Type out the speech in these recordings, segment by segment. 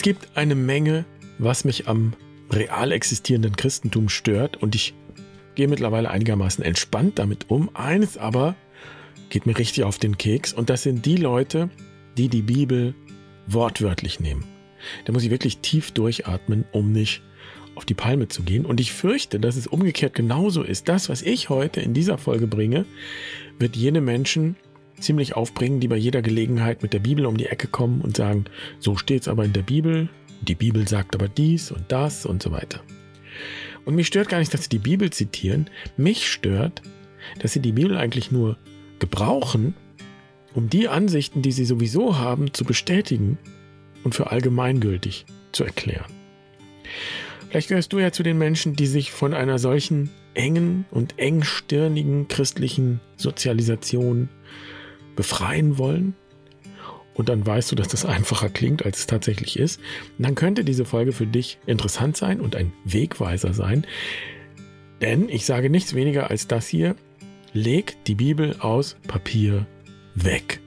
Es gibt eine Menge, was mich am real existierenden Christentum stört und ich gehe mittlerweile einigermaßen entspannt damit um. Eines aber geht mir richtig auf den Keks und das sind die Leute, die die Bibel wortwörtlich nehmen. Da muss ich wirklich tief durchatmen, um nicht auf die Palme zu gehen. Und ich fürchte, dass es umgekehrt genauso ist. Das, was ich heute in dieser Folge bringe, wird jene Menschen ziemlich aufbringen, die bei jeder Gelegenheit mit der Bibel um die Ecke kommen und sagen, so steht es aber in der Bibel, die Bibel sagt aber dies und das und so weiter. Und mich stört gar nicht, dass sie die Bibel zitieren. Mich stört, dass sie die Bibel eigentlich nur gebrauchen, um die Ansichten, die sie sowieso haben, zu bestätigen und für allgemeingültig zu erklären. Vielleicht gehörst du ja zu den Menschen, die sich von einer solchen engen und engstirnigen christlichen Sozialisation befreien wollen. Und dann weißt du, dass das einfacher klingt, als es tatsächlich ist. Dann könnte diese Folge für dich interessant sein und ein Wegweiser sein. Denn ich sage nichts weniger als das hier. Leg die Bibel aus Papier weg.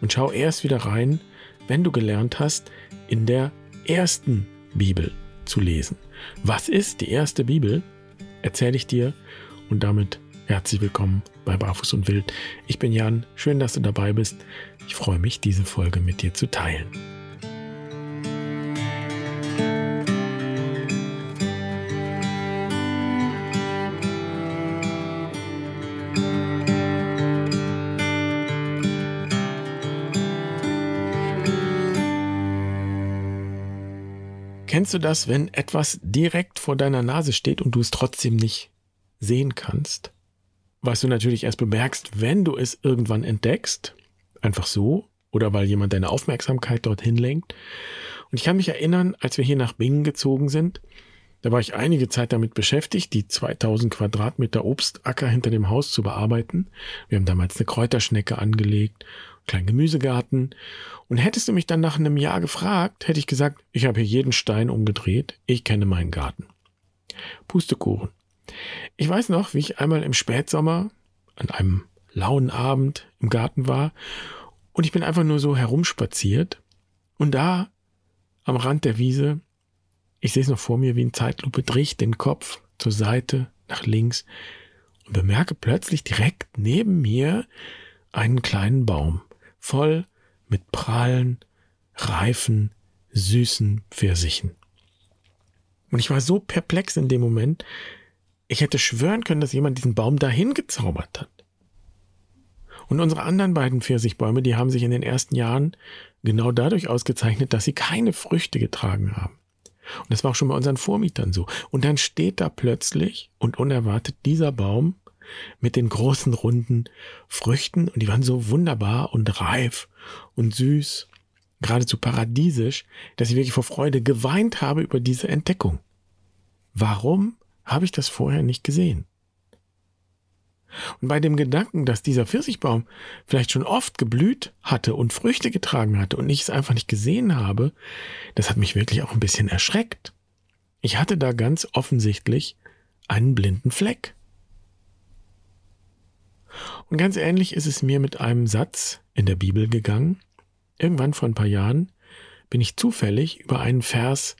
Und schau erst wieder rein, wenn du gelernt hast, in der ersten Bibel zu lesen. Was ist die erste Bibel? Erzähle ich dir und damit herzlich willkommen bei Barfuß und Wild. Ich bin Jan, schön, dass du dabei bist. Ich freue mich, diese Folge mit dir zu teilen. Kennst du das, wenn etwas direkt vor deiner Nase steht und du es trotzdem nicht sehen kannst? Was du natürlich erst bemerkst, wenn du es irgendwann entdeckst, einfach so, oder weil jemand deine Aufmerksamkeit dorthin lenkt. Und ich kann mich erinnern, als wir hier nach Bingen gezogen sind, da war ich einige Zeit damit beschäftigt, die 2000 Quadratmeter Obstacker hinter dem Haus zu bearbeiten. Wir haben damals eine Kräuterschnecke angelegt kleinen Gemüsegarten. Und hättest du mich dann nach einem Jahr gefragt, hätte ich gesagt, ich habe hier jeden Stein umgedreht, ich kenne meinen Garten. Pustekuchen. Ich weiß noch, wie ich einmal im Spätsommer an einem lauen Abend im Garten war und ich bin einfach nur so herumspaziert und da am Rand der Wiese, ich sehe es noch vor mir wie in Zeitlupe, drehe ich den Kopf zur Seite, nach links und bemerke plötzlich direkt neben mir einen kleinen Baum voll mit prallen, reifen, süßen Pfirsichen. Und ich war so perplex in dem Moment, ich hätte schwören können, dass jemand diesen Baum dahin gezaubert hat. Und unsere anderen beiden Pfirsichbäume, die haben sich in den ersten Jahren genau dadurch ausgezeichnet, dass sie keine Früchte getragen haben. Und das war auch schon bei unseren Vormietern so. Und dann steht da plötzlich und unerwartet dieser Baum mit den großen runden Früchten und die waren so wunderbar und reif und süß, geradezu paradiesisch, dass ich wirklich vor Freude geweint habe über diese Entdeckung. Warum habe ich das vorher nicht gesehen? Und bei dem Gedanken, dass dieser Pfirsichbaum vielleicht schon oft geblüht hatte und Früchte getragen hatte und ich es einfach nicht gesehen habe, das hat mich wirklich auch ein bisschen erschreckt. Ich hatte da ganz offensichtlich einen blinden Fleck. Und ganz ähnlich ist es mir mit einem Satz in der Bibel gegangen. Irgendwann vor ein paar Jahren bin ich zufällig über einen Vers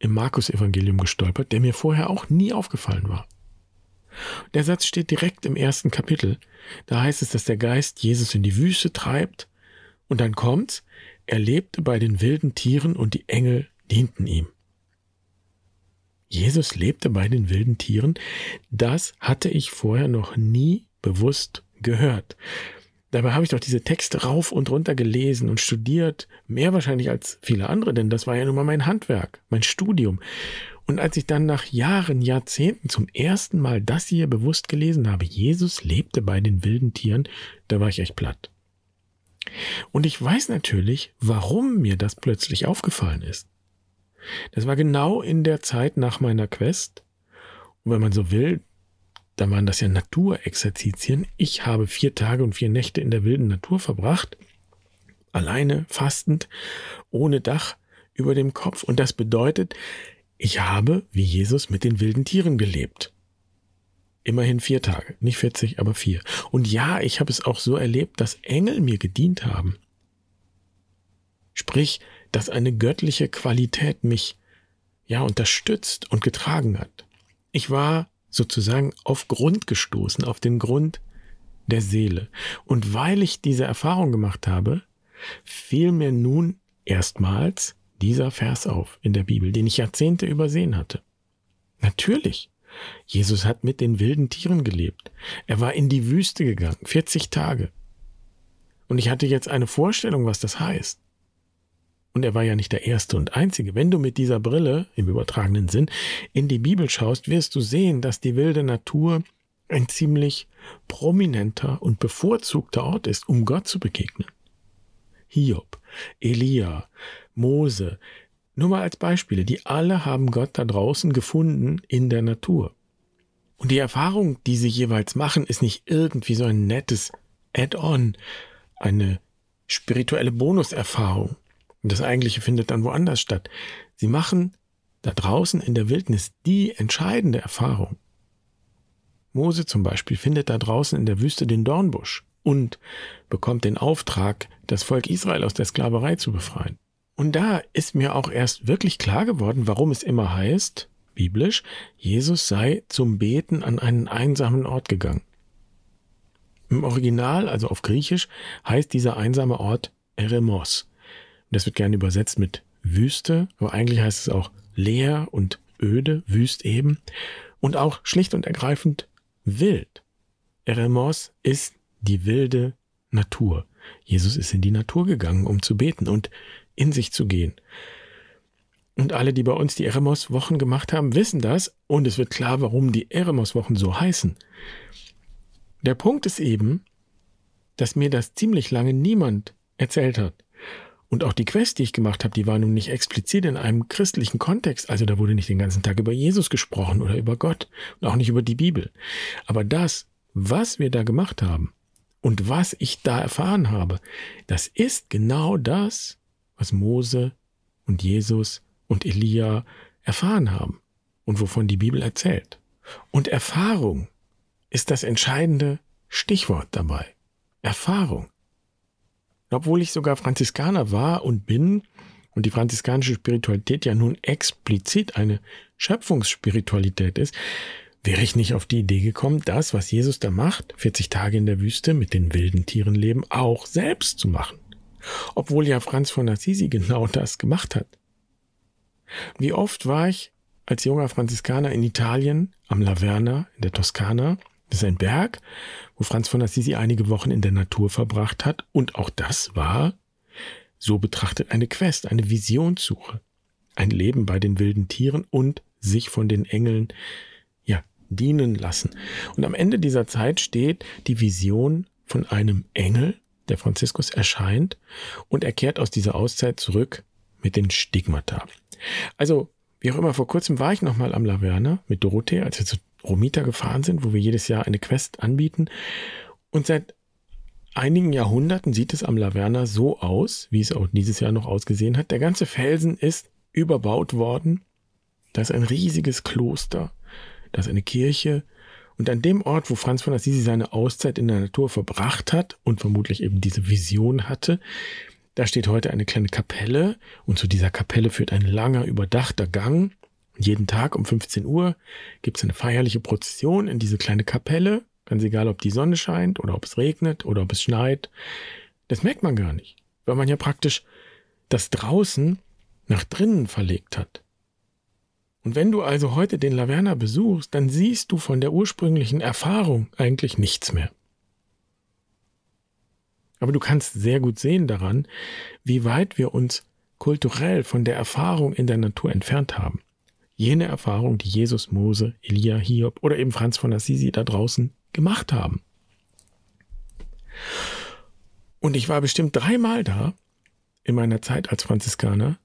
im Markus-Evangelium gestolpert, der mir vorher auch nie aufgefallen war. Der Satz steht direkt im ersten Kapitel. Da heißt es, dass der Geist Jesus in die Wüste treibt und dann kommt, er lebte bei den wilden Tieren und die Engel dienten ihm. Jesus lebte bei den wilden Tieren, das hatte ich vorher noch nie bewusst gehört. Dabei habe ich doch diese Texte rauf und runter gelesen und studiert, mehr wahrscheinlich als viele andere, denn das war ja nun mal mein Handwerk, mein Studium. Und als ich dann nach Jahren, Jahrzehnten zum ersten Mal das hier bewusst gelesen habe, Jesus lebte bei den wilden Tieren, da war ich echt platt. Und ich weiß natürlich, warum mir das plötzlich aufgefallen ist. Das war genau in der Zeit nach meiner Quest. Und wenn man so will, da waren das ja Naturexerzitien. Ich habe vier Tage und vier Nächte in der wilden Natur verbracht, alleine, fastend, ohne Dach über dem Kopf. Und das bedeutet, ich habe, wie Jesus, mit den wilden Tieren gelebt. Immerhin vier Tage, nicht 40, aber vier. Und ja, ich habe es auch so erlebt, dass Engel mir gedient haben. Sprich, dass eine göttliche Qualität mich ja unterstützt und getragen hat. Ich war sozusagen auf Grund gestoßen, auf den Grund der Seele. Und weil ich diese Erfahrung gemacht habe, fiel mir nun erstmals dieser Vers auf in der Bibel, den ich Jahrzehnte übersehen hatte. Natürlich, Jesus hat mit den wilden Tieren gelebt. Er war in die Wüste gegangen, 40 Tage. Und ich hatte jetzt eine Vorstellung, was das heißt. Und er war ja nicht der Erste und Einzige. Wenn du mit dieser Brille, im übertragenen Sinn, in die Bibel schaust, wirst du sehen, dass die wilde Natur ein ziemlich prominenter und bevorzugter Ort ist, um Gott zu begegnen. Hiob, Elia, Mose, nur mal als Beispiele, die alle haben Gott da draußen gefunden in der Natur. Und die Erfahrung, die sie jeweils machen, ist nicht irgendwie so ein nettes Add-on, eine spirituelle Bonuserfahrung. Und das eigentliche findet dann woanders statt. Sie machen da draußen in der Wildnis die entscheidende Erfahrung. Mose zum Beispiel findet da draußen in der Wüste den Dornbusch und bekommt den Auftrag, das Volk Israel aus der Sklaverei zu befreien. Und da ist mir auch erst wirklich klar geworden, warum es immer heißt, biblisch, Jesus sei zum Beten an einen einsamen Ort gegangen. Im Original, also auf Griechisch, heißt dieser einsame Ort Eremos. Das wird gerne übersetzt mit Wüste, aber eigentlich heißt es auch leer und öde, wüst eben, und auch schlicht und ergreifend wild. Eremos ist die wilde Natur. Jesus ist in die Natur gegangen, um zu beten und in sich zu gehen. Und alle, die bei uns die Eremos-Wochen gemacht haben, wissen das und es wird klar, warum die Eremos-Wochen so heißen. Der Punkt ist eben, dass mir das ziemlich lange niemand erzählt hat. Und auch die Quest, die ich gemacht habe, die war nun nicht explizit in einem christlichen Kontext. Also da wurde nicht den ganzen Tag über Jesus gesprochen oder über Gott und auch nicht über die Bibel. Aber das, was wir da gemacht haben und was ich da erfahren habe, das ist genau das, was Mose und Jesus und Elia erfahren haben und wovon die Bibel erzählt. Und Erfahrung ist das entscheidende Stichwort dabei. Erfahrung. Obwohl ich sogar Franziskaner war und bin und die franziskanische Spiritualität ja nun explizit eine Schöpfungsspiritualität ist, wäre ich nicht auf die Idee gekommen, das, was Jesus da macht, 40 Tage in der Wüste mit den wilden Tieren leben, auch selbst zu machen. Obwohl ja Franz von Assisi genau das gemacht hat. Wie oft war ich als junger Franziskaner in Italien, am Laverna, in der Toskana, das ist ein Berg, wo Franz von Assisi einige Wochen in der Natur verbracht hat. Und auch das war, so betrachtet, eine Quest, eine Visionssuche. Ein Leben bei den wilden Tieren und sich von den Engeln, ja, dienen lassen. Und am Ende dieser Zeit steht die Vision von einem Engel, der Franziskus erscheint und er kehrt aus dieser Auszeit zurück mit den Stigmata. Also, wie auch immer, vor kurzem war ich nochmal am Laverne mit Dorothee, als wir zu Romita gefahren sind, wo wir jedes Jahr eine Quest anbieten. Und seit einigen Jahrhunderten sieht es am Laverna so aus, wie es auch dieses Jahr noch ausgesehen hat. Der ganze Felsen ist überbaut worden. Da ist ein riesiges Kloster, da ist eine Kirche. Und an dem Ort, wo Franz von Assisi seine Auszeit in der Natur verbracht hat und vermutlich eben diese Vision hatte, da steht heute eine kleine Kapelle und zu dieser Kapelle führt ein langer, überdachter Gang. Jeden Tag um 15 Uhr gibt es eine feierliche Prozession in diese kleine Kapelle. Ganz egal, ob die Sonne scheint oder ob es regnet oder ob es schneit. Das merkt man gar nicht, weil man ja praktisch das draußen nach drinnen verlegt hat. Und wenn du also heute den Laverna besuchst, dann siehst du von der ursprünglichen Erfahrung eigentlich nichts mehr. Aber du kannst sehr gut sehen daran, wie weit wir uns kulturell von der Erfahrung in der Natur entfernt haben. Jene Erfahrung, die Jesus, Mose, Elia, Hiob oder eben Franz von Assisi da draußen gemacht haben. Und ich war bestimmt dreimal da in meiner Zeit als Franziskaner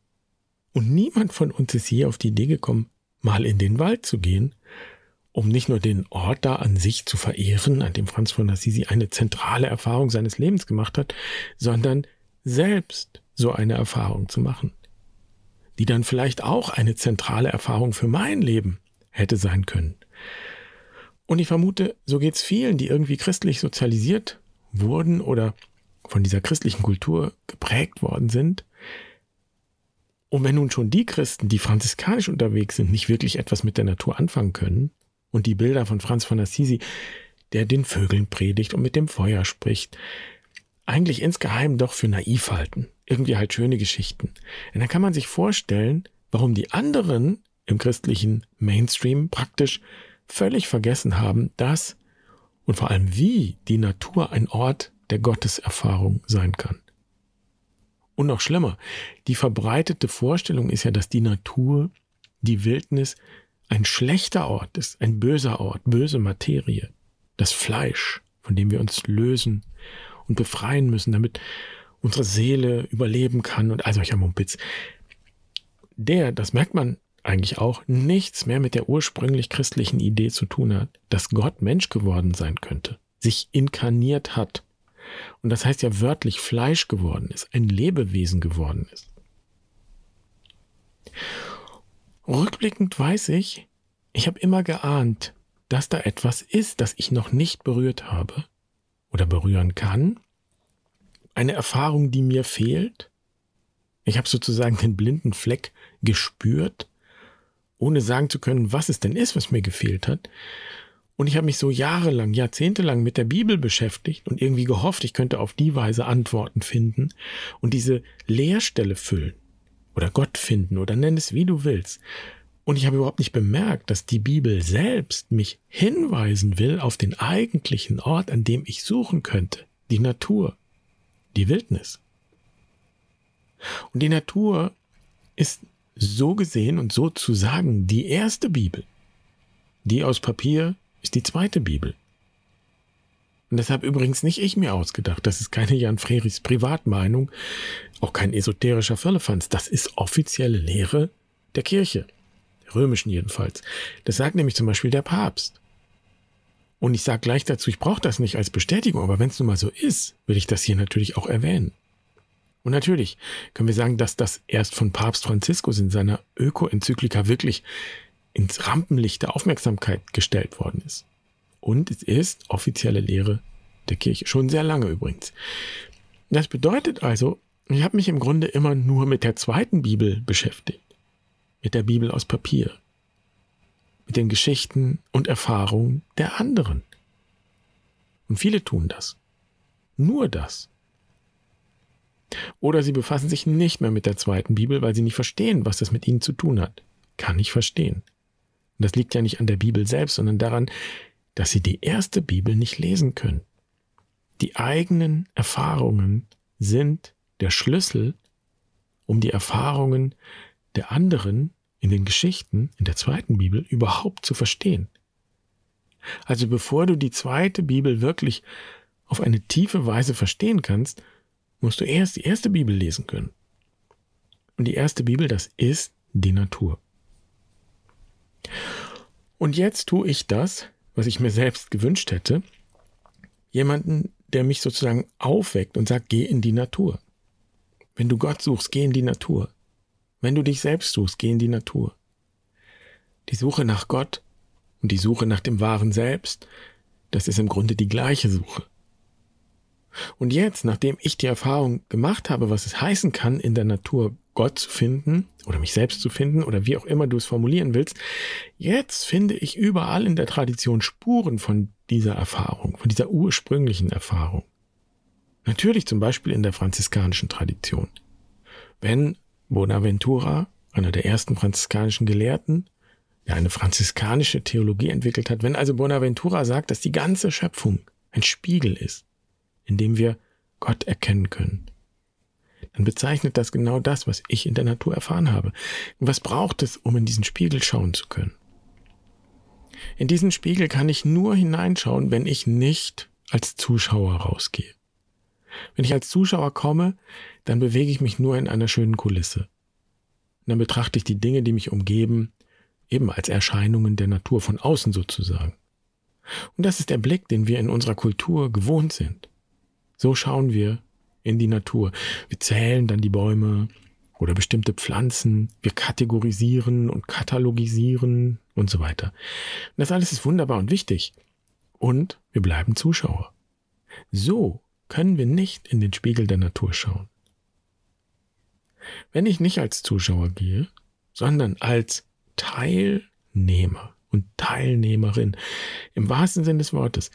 und niemand von uns ist je auf die Idee gekommen, mal in den Wald zu gehen, um nicht nur den Ort da an sich zu verehren, an dem Franz von Assisi eine zentrale Erfahrung seines Lebens gemacht hat, sondern selbst so eine Erfahrung zu machen die dann vielleicht auch eine zentrale Erfahrung für mein Leben hätte sein können. Und ich vermute, so geht es vielen, die irgendwie christlich sozialisiert wurden oder von dieser christlichen Kultur geprägt worden sind. Und wenn nun schon die Christen, die franziskanisch unterwegs sind, nicht wirklich etwas mit der Natur anfangen können und die Bilder von Franz von Assisi, der den Vögeln predigt und mit dem Feuer spricht, eigentlich insgeheim doch für naiv halten. Irgendwie halt schöne Geschichten. Und dann kann man sich vorstellen, warum die anderen im christlichen Mainstream praktisch völlig vergessen haben, dass und vor allem wie die Natur ein Ort der Gotteserfahrung sein kann. Und noch schlimmer, die verbreitete Vorstellung ist ja, dass die Natur, die Wildnis ein schlechter Ort ist, ein böser Ort, böse Materie, das Fleisch, von dem wir uns lösen und befreien müssen, damit unsere Seele überleben kann und all solcher Mumpitz. Der, das merkt man eigentlich auch, nichts mehr mit der ursprünglich christlichen Idee zu tun hat, dass Gott Mensch geworden sein könnte, sich inkarniert hat. Und das heißt ja wörtlich Fleisch geworden ist, ein Lebewesen geworden ist. Rückblickend weiß ich, ich habe immer geahnt, dass da etwas ist, das ich noch nicht berührt habe oder berühren kann. Eine Erfahrung, die mir fehlt. Ich habe sozusagen den blinden Fleck gespürt, ohne sagen zu können, was es denn ist, was mir gefehlt hat. Und ich habe mich so jahrelang, jahrzehntelang mit der Bibel beschäftigt und irgendwie gehofft, ich könnte auf die Weise Antworten finden und diese Leerstelle füllen oder Gott finden oder nenn es wie du willst. Und ich habe überhaupt nicht bemerkt, dass die Bibel selbst mich hinweisen will auf den eigentlichen Ort, an dem ich suchen könnte. Die Natur, die Wildnis. Und die Natur ist so gesehen und so zu sagen die erste Bibel. Die aus Papier ist die zweite Bibel. Und deshalb übrigens nicht ich mir ausgedacht. Das ist keine Jan Frerichs Privatmeinung, auch kein esoterischer Firlefanz. Das ist offizielle Lehre der Kirche römischen jedenfalls. Das sagt nämlich zum Beispiel der Papst. Und ich sage gleich dazu, ich brauche das nicht als Bestätigung, aber wenn es nun mal so ist, will ich das hier natürlich auch erwähnen. Und natürlich können wir sagen, dass das erst von Papst Franziskus in seiner Öko-Enzyklika wirklich ins Rampenlicht der Aufmerksamkeit gestellt worden ist. Und es ist offizielle Lehre der Kirche, schon sehr lange übrigens. Das bedeutet also, ich habe mich im Grunde immer nur mit der zweiten Bibel beschäftigt mit der Bibel aus Papier, mit den Geschichten und Erfahrungen der anderen. Und viele tun das. Nur das. Oder sie befassen sich nicht mehr mit der zweiten Bibel, weil sie nicht verstehen, was das mit ihnen zu tun hat. Kann ich verstehen. Und das liegt ja nicht an der Bibel selbst, sondern daran, dass sie die erste Bibel nicht lesen können. Die eigenen Erfahrungen sind der Schlüssel, um die Erfahrungen der anderen in den Geschichten in der zweiten Bibel überhaupt zu verstehen. Also bevor du die zweite Bibel wirklich auf eine tiefe Weise verstehen kannst, musst du erst die erste Bibel lesen können. Und die erste Bibel, das ist die Natur. Und jetzt tue ich das, was ich mir selbst gewünscht hätte, jemanden, der mich sozusagen aufweckt und sagt, geh in die Natur. Wenn du Gott suchst, geh in die Natur. Wenn du dich selbst suchst, geh in die Natur. Die Suche nach Gott und die Suche nach dem wahren Selbst, das ist im Grunde die gleiche Suche. Und jetzt, nachdem ich die Erfahrung gemacht habe, was es heißen kann, in der Natur Gott zu finden oder mich selbst zu finden oder wie auch immer du es formulieren willst, jetzt finde ich überall in der Tradition Spuren von dieser Erfahrung, von dieser ursprünglichen Erfahrung. Natürlich zum Beispiel in der franziskanischen Tradition. Wenn Bonaventura, einer der ersten franziskanischen Gelehrten, der eine franziskanische Theologie entwickelt hat, wenn also Bonaventura sagt, dass die ganze Schöpfung ein Spiegel ist, in dem wir Gott erkennen können, dann bezeichnet das genau das, was ich in der Natur erfahren habe. Was braucht es, um in diesen Spiegel schauen zu können? In diesen Spiegel kann ich nur hineinschauen, wenn ich nicht als Zuschauer rausgehe. Wenn ich als Zuschauer komme, dann bewege ich mich nur in einer schönen Kulisse. Und dann betrachte ich die Dinge, die mich umgeben, eben als Erscheinungen der Natur von außen sozusagen. Und das ist der Blick, den wir in unserer Kultur gewohnt sind. So schauen wir in die Natur. Wir zählen dann die Bäume oder bestimmte Pflanzen, wir kategorisieren und katalogisieren und so weiter. Und das alles ist wunderbar und wichtig. Und wir bleiben Zuschauer. So können wir nicht in den Spiegel der Natur schauen. wenn ich nicht als Zuschauer gehe, sondern als Teilnehmer und Teilnehmerin im wahrsten Sinne des Wortes,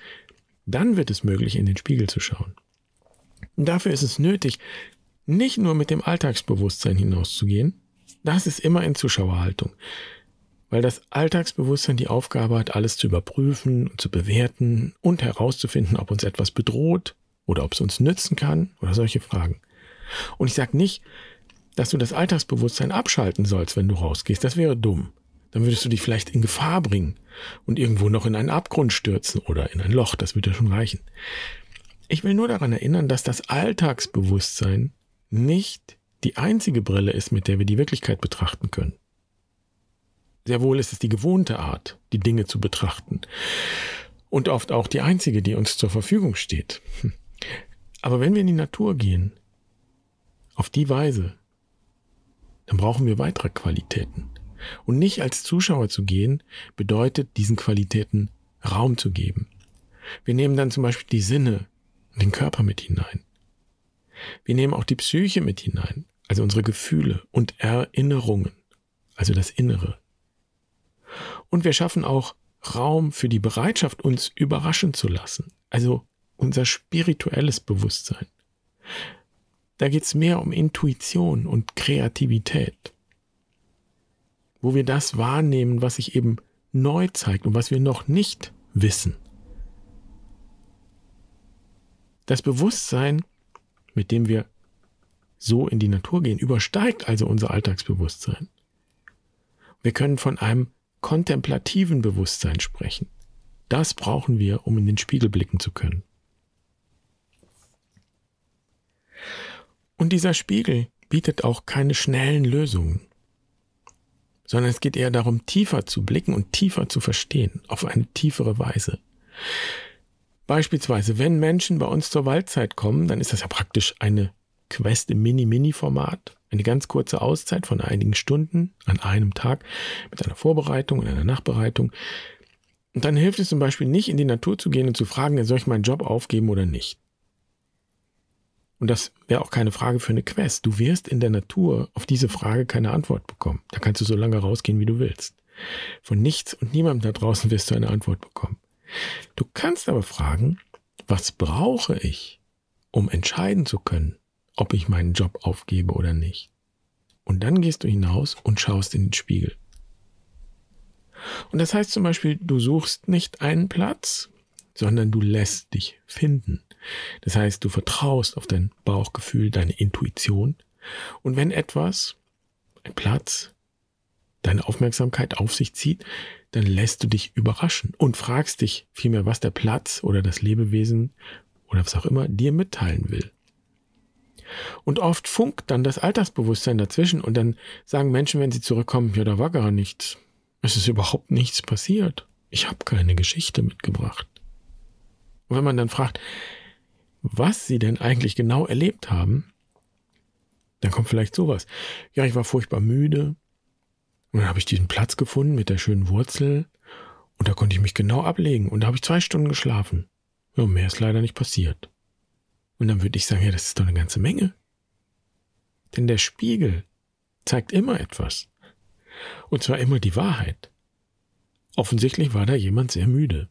dann wird es möglich, in den Spiegel zu schauen. Und dafür ist es nötig, nicht nur mit dem Alltagsbewusstsein hinauszugehen, das ist immer in Zuschauerhaltung, weil das Alltagsbewusstsein die Aufgabe hat, alles zu überprüfen und zu bewerten und herauszufinden, ob uns etwas bedroht oder ob es uns nützen kann oder solche Fragen. Und ich sage nicht, dass du das Alltagsbewusstsein abschalten sollst, wenn du rausgehst. Das wäre dumm. Dann würdest du dich vielleicht in Gefahr bringen und irgendwo noch in einen Abgrund stürzen oder in ein Loch. Das würde schon reichen. Ich will nur daran erinnern, dass das Alltagsbewusstsein nicht die einzige Brille ist, mit der wir die Wirklichkeit betrachten können. Sehr wohl ist es die gewohnte Art, die Dinge zu betrachten. Und oft auch die einzige, die uns zur Verfügung steht. Hm. Aber wenn wir in die Natur gehen, auf die Weise, dann brauchen wir weitere Qualitäten. Und nicht als Zuschauer zu gehen, bedeutet diesen Qualitäten Raum zu geben. Wir nehmen dann zum Beispiel die Sinne und den Körper mit hinein. Wir nehmen auch die Psyche mit hinein, also unsere Gefühle und Erinnerungen, also das Innere. Und wir schaffen auch Raum für die Bereitschaft, uns überraschen zu lassen, also unser spirituelles Bewusstsein. Da geht es mehr um Intuition und Kreativität, wo wir das wahrnehmen, was sich eben neu zeigt und was wir noch nicht wissen. Das Bewusstsein, mit dem wir so in die Natur gehen, übersteigt also unser Alltagsbewusstsein. Wir können von einem kontemplativen Bewusstsein sprechen. Das brauchen wir, um in den Spiegel blicken zu können. Und dieser Spiegel bietet auch keine schnellen Lösungen, sondern es geht eher darum, tiefer zu blicken und tiefer zu verstehen, auf eine tiefere Weise. Beispielsweise, wenn Menschen bei uns zur Waldzeit kommen, dann ist das ja praktisch eine Quest im Mini-Mini-Format. Eine ganz kurze Auszeit von einigen Stunden an einem Tag mit einer Vorbereitung und einer Nachbereitung. Und dann hilft es zum Beispiel nicht, in die Natur zu gehen und zu fragen, soll ich meinen Job aufgeben oder nicht. Und das wäre auch keine Frage für eine Quest. Du wirst in der Natur auf diese Frage keine Antwort bekommen. Da kannst du so lange rausgehen, wie du willst. Von nichts und niemandem da draußen wirst du eine Antwort bekommen. Du kannst aber fragen, was brauche ich, um entscheiden zu können, ob ich meinen Job aufgebe oder nicht. Und dann gehst du hinaus und schaust in den Spiegel. Und das heißt zum Beispiel, du suchst nicht einen Platz, sondern du lässt dich finden. Das heißt, du vertraust auf dein Bauchgefühl, deine Intuition. Und wenn etwas, ein Platz, deine Aufmerksamkeit auf sich zieht, dann lässt du dich überraschen und fragst dich vielmehr, was der Platz oder das Lebewesen oder was auch immer dir mitteilen will. Und oft funkt dann das Alltagsbewusstsein dazwischen und dann sagen Menschen, wenn sie zurückkommen, ja, da war gar nichts. Es ist überhaupt nichts passiert. Ich habe keine Geschichte mitgebracht. Und wenn man dann fragt, was sie denn eigentlich genau erlebt haben, dann kommt vielleicht sowas. Ja, ich war furchtbar müde. Und dann habe ich diesen Platz gefunden mit der schönen Wurzel. Und da konnte ich mich genau ablegen. Und da habe ich zwei Stunden geschlafen. Ja, mehr ist leider nicht passiert. Und dann würde ich sagen, ja, das ist doch eine ganze Menge. Denn der Spiegel zeigt immer etwas. Und zwar immer die Wahrheit. Offensichtlich war da jemand sehr müde.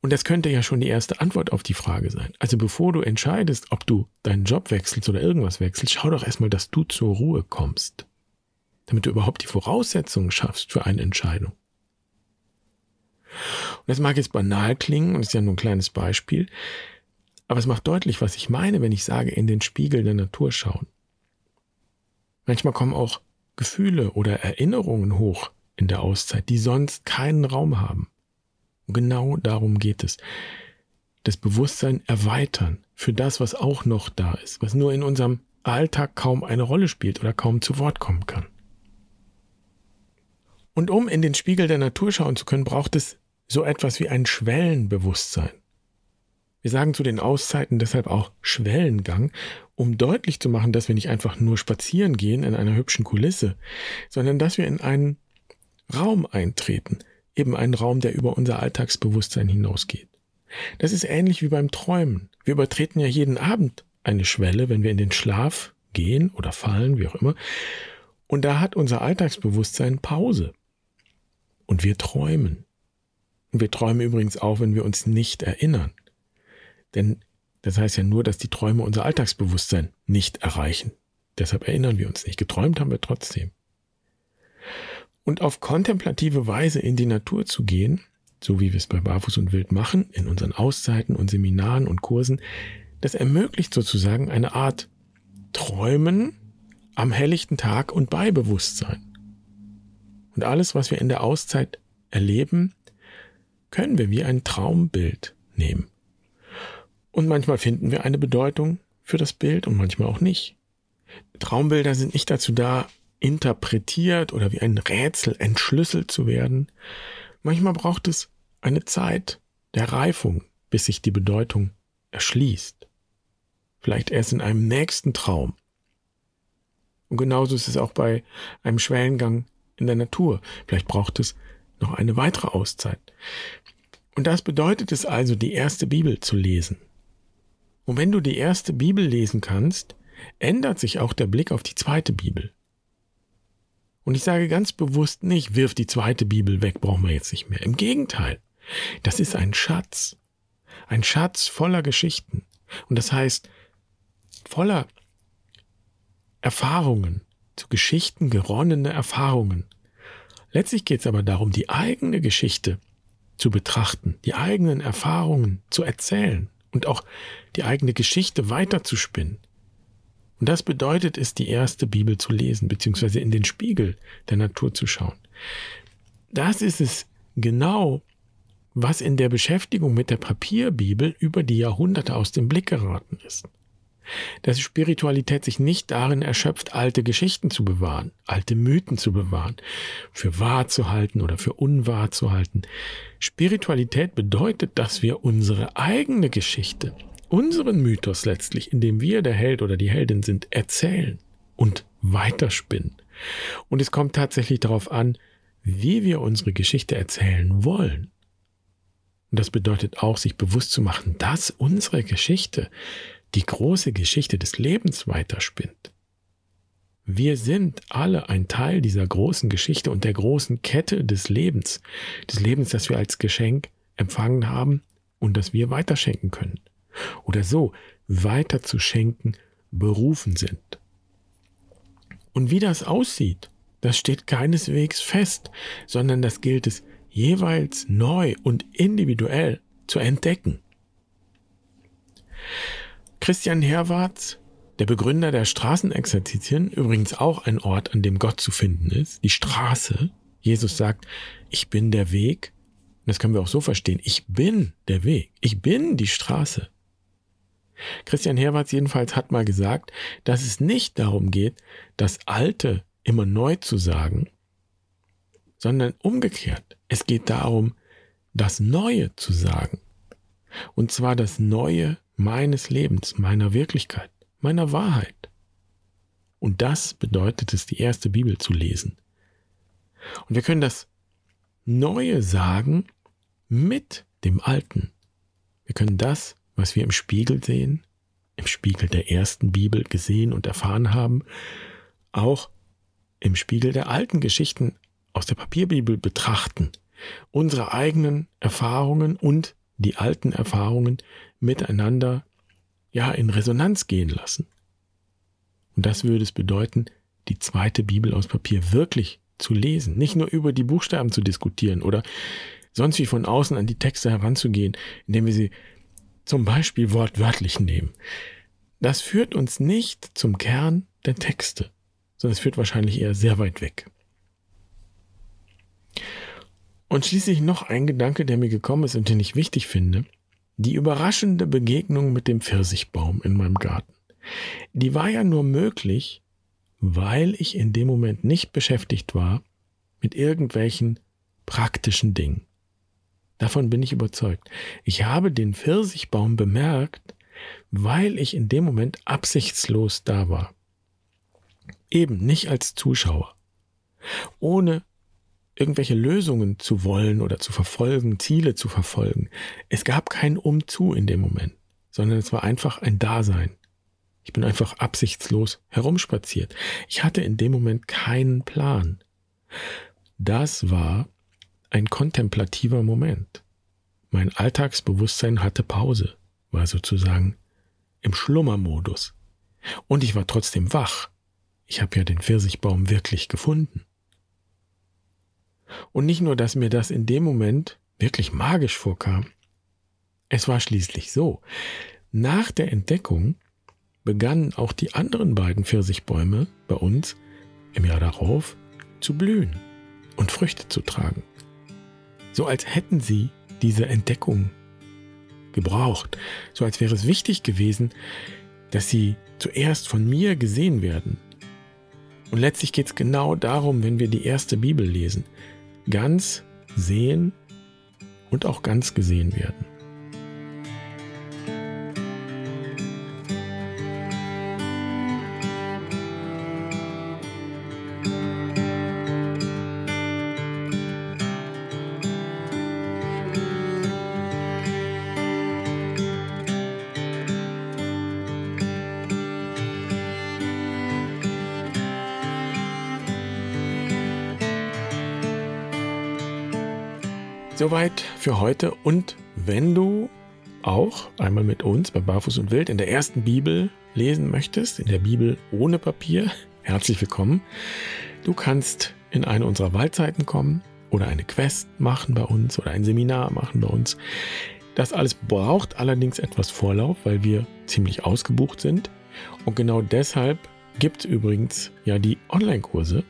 Und das könnte ja schon die erste Antwort auf die Frage sein. Also bevor du entscheidest, ob du deinen Job wechselst oder irgendwas wechselst, schau doch erstmal, dass du zur Ruhe kommst. Damit du überhaupt die Voraussetzungen schaffst für eine Entscheidung. Und das mag jetzt banal klingen und ist ja nur ein kleines Beispiel, aber es macht deutlich, was ich meine, wenn ich sage, in den Spiegel der Natur schauen. Manchmal kommen auch Gefühle oder Erinnerungen hoch in der Auszeit, die sonst keinen Raum haben. Genau darum geht es. Das Bewusstsein erweitern für das, was auch noch da ist, was nur in unserem Alltag kaum eine Rolle spielt oder kaum zu Wort kommen kann. Und um in den Spiegel der Natur schauen zu können, braucht es so etwas wie ein Schwellenbewusstsein. Wir sagen zu den Auszeiten deshalb auch Schwellengang, um deutlich zu machen, dass wir nicht einfach nur spazieren gehen in einer hübschen Kulisse, sondern dass wir in einen Raum eintreten, eben ein Raum, der über unser Alltagsbewusstsein hinausgeht. Das ist ähnlich wie beim Träumen. Wir übertreten ja jeden Abend eine Schwelle, wenn wir in den Schlaf gehen oder fallen, wie auch immer. Und da hat unser Alltagsbewusstsein Pause. Und wir träumen. Und wir träumen übrigens auch, wenn wir uns nicht erinnern. Denn das heißt ja nur, dass die Träume unser Alltagsbewusstsein nicht erreichen. Deshalb erinnern wir uns nicht. Geträumt haben wir trotzdem. Und auf kontemplative Weise in die Natur zu gehen, so wie wir es bei Barfuß und Wild machen, in unseren Auszeiten und Seminaren und Kursen, das ermöglicht sozusagen eine Art Träumen am helllichten Tag und bei Bewusstsein. Und alles, was wir in der Auszeit erleben, können wir wie ein Traumbild nehmen. Und manchmal finden wir eine Bedeutung für das Bild und manchmal auch nicht. Traumbilder sind nicht dazu da, interpretiert oder wie ein Rätsel entschlüsselt zu werden. Manchmal braucht es eine Zeit der Reifung, bis sich die Bedeutung erschließt. Vielleicht erst in einem nächsten Traum. Und genauso ist es auch bei einem Schwellengang in der Natur. Vielleicht braucht es noch eine weitere Auszeit. Und das bedeutet es also, die erste Bibel zu lesen. Und wenn du die erste Bibel lesen kannst, ändert sich auch der Blick auf die zweite Bibel. Und ich sage ganz bewusst nicht, wirf die zweite Bibel weg, brauchen wir jetzt nicht mehr. Im Gegenteil, das ist ein Schatz. Ein Schatz voller Geschichten. Und das heißt, voller Erfahrungen, zu Geschichten geronnene Erfahrungen. Letztlich geht es aber darum, die eigene Geschichte zu betrachten, die eigenen Erfahrungen zu erzählen und auch die eigene Geschichte weiterzuspinnen. Und das bedeutet es, die erste Bibel zu lesen, beziehungsweise in den Spiegel der Natur zu schauen. Das ist es genau, was in der Beschäftigung mit der Papierbibel über die Jahrhunderte aus dem Blick geraten ist dass Spiritualität sich nicht darin erschöpft, alte Geschichten zu bewahren, alte Mythen zu bewahren, für wahr zu halten oder für unwahr zu halten. Spiritualität bedeutet, dass wir unsere eigene Geschichte, unseren Mythos letztlich, in dem wir der Held oder die Heldin sind, erzählen und weiterspinnen. Und es kommt tatsächlich darauf an, wie wir unsere Geschichte erzählen wollen. Und das bedeutet auch, sich bewusst zu machen, dass unsere Geschichte die große Geschichte des Lebens weiterspinnt. Wir sind alle ein Teil dieser großen Geschichte und der großen Kette des Lebens, des Lebens, das wir als Geschenk empfangen haben und das wir weiterschenken können. Oder so weiter zu schenken berufen sind. Und wie das aussieht, das steht keineswegs fest, sondern das gilt es jeweils neu und individuell zu entdecken. Christian Herwarts, der Begründer der Straßenexerzitien, übrigens auch ein Ort, an dem Gott zu finden ist, die Straße. Jesus sagt, ich bin der Weg. Das können wir auch so verstehen. Ich bin der Weg. Ich bin die Straße. Christian Herwarts jedenfalls hat mal gesagt, dass es nicht darum geht, das Alte immer neu zu sagen, sondern umgekehrt. Es geht darum, das Neue zu sagen. Und zwar das Neue meines Lebens, meiner Wirklichkeit, meiner Wahrheit. Und das bedeutet es, die erste Bibel zu lesen. Und wir können das Neue sagen mit dem Alten. Wir können das, was wir im Spiegel sehen, im Spiegel der ersten Bibel gesehen und erfahren haben, auch im Spiegel der alten Geschichten aus der Papierbibel betrachten, unsere eigenen Erfahrungen und die alten Erfahrungen miteinander ja in Resonanz gehen lassen. Und das würde es bedeuten, die zweite Bibel aus Papier wirklich zu lesen, nicht nur über die Buchstaben zu diskutieren oder sonst wie von außen an die Texte heranzugehen, indem wir sie zum Beispiel wortwörtlich nehmen. Das führt uns nicht zum Kern der Texte, sondern es führt wahrscheinlich eher sehr weit weg. Und schließlich noch ein Gedanke, der mir gekommen ist und den ich wichtig finde. Die überraschende Begegnung mit dem Pfirsichbaum in meinem Garten. Die war ja nur möglich, weil ich in dem Moment nicht beschäftigt war mit irgendwelchen praktischen Dingen. Davon bin ich überzeugt. Ich habe den Pfirsichbaum bemerkt, weil ich in dem Moment absichtslos da war. Eben nicht als Zuschauer. Ohne irgendwelche Lösungen zu wollen oder zu verfolgen, Ziele zu verfolgen. Es gab kein Umzu in dem Moment, sondern es war einfach ein Dasein. Ich bin einfach absichtslos herumspaziert. Ich hatte in dem Moment keinen Plan. Das war ein kontemplativer Moment. Mein Alltagsbewusstsein hatte Pause, war sozusagen im Schlummermodus. Und ich war trotzdem wach. Ich habe ja den Pfirsichbaum wirklich gefunden. Und nicht nur, dass mir das in dem Moment wirklich magisch vorkam. Es war schließlich so. Nach der Entdeckung begannen auch die anderen beiden Pfirsichbäume bei uns im Jahr darauf zu blühen und Früchte zu tragen. So als hätten sie diese Entdeckung gebraucht, so als wäre es wichtig gewesen, dass sie zuerst von mir gesehen werden. Und letztlich geht es genau darum, wenn wir die erste Bibel lesen, ganz sehen und auch ganz gesehen werden. Soweit für heute. Und wenn du auch einmal mit uns bei Barfuß und Wild in der ersten Bibel lesen möchtest, in der Bibel ohne Papier, herzlich willkommen. Du kannst in eine unserer Waldzeiten kommen oder eine Quest machen bei uns oder ein Seminar machen bei uns. Das alles braucht allerdings etwas Vorlauf, weil wir ziemlich ausgebucht sind. Und genau deshalb gibt es übrigens ja die Online-Kurse,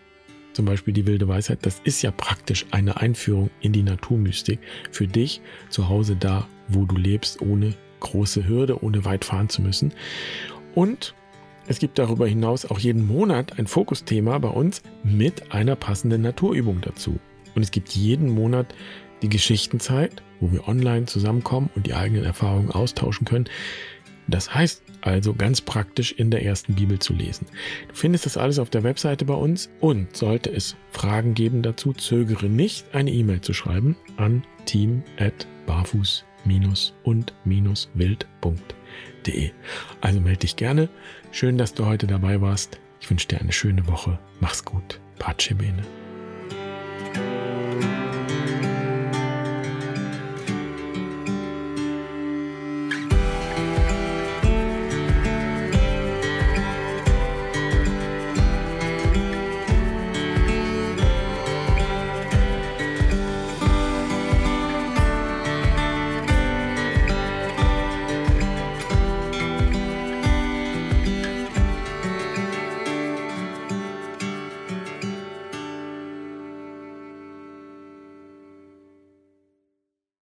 zum Beispiel die wilde Weisheit, das ist ja praktisch eine Einführung in die Naturmystik für dich zu Hause da, wo du lebst, ohne große Hürde, ohne weit fahren zu müssen. Und es gibt darüber hinaus auch jeden Monat ein Fokusthema bei uns mit einer passenden Naturübung dazu. Und es gibt jeden Monat die Geschichtenzeit, wo wir online zusammenkommen und die eigenen Erfahrungen austauschen können. Das heißt also ganz praktisch in der ersten Bibel zu lesen. Du findest das alles auf der Webseite bei uns und sollte es Fragen geben dazu, zögere nicht, eine E-Mail zu schreiben an team@barfuß-und-wild.de. Also melde dich gerne. Schön, dass du heute dabei warst. Ich wünsche dir eine schöne Woche. Mach's gut. Pace bene.